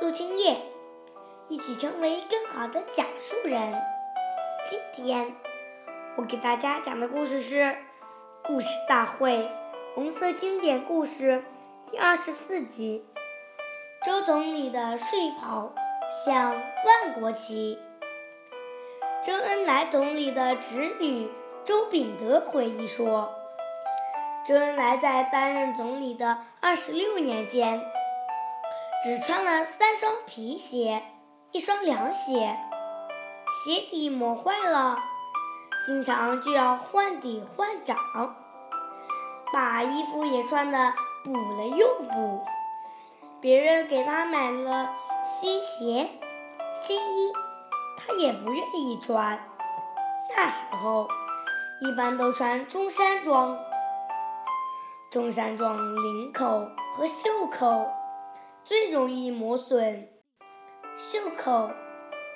陆青叶，一起成为更好的讲述人。今天我给大家讲的故事是《故事大会红色经典故事》第二十四集：周总理的睡袍像万国旗。周恩来总理的侄女周秉德回忆说：“周恩来在担任总理的二十六年间。”只穿了三双皮鞋，一双凉鞋，鞋底磨坏了，经常就要换底换掌，把衣服也穿的补了又补。别人给他买了新鞋、新衣，他也不愿意穿。那时候一般都穿中山装，中山装领口和袖口。最容易磨损，袖口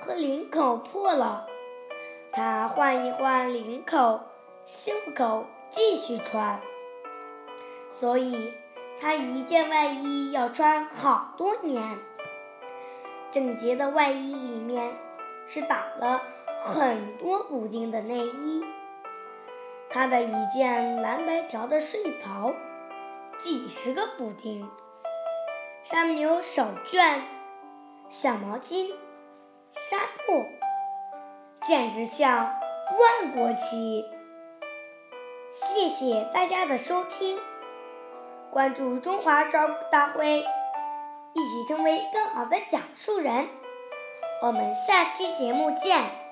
和领口破了，他换一换领口，袖口继续穿。所以，他一件外衣要穿好多年。整洁的外衣里面是打了很多补丁的内衣。他的一件蓝白条的睡袍，几十个补丁。上面有手绢、小毛巾、纱布，简直像万国旗。谢谢大家的收听，关注中华少儿大会，一起成为更好的讲述人。我们下期节目见。